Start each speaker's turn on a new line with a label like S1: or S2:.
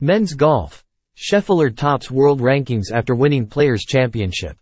S1: Men's golf. Scheffler tops world rankings after winning Players Championship.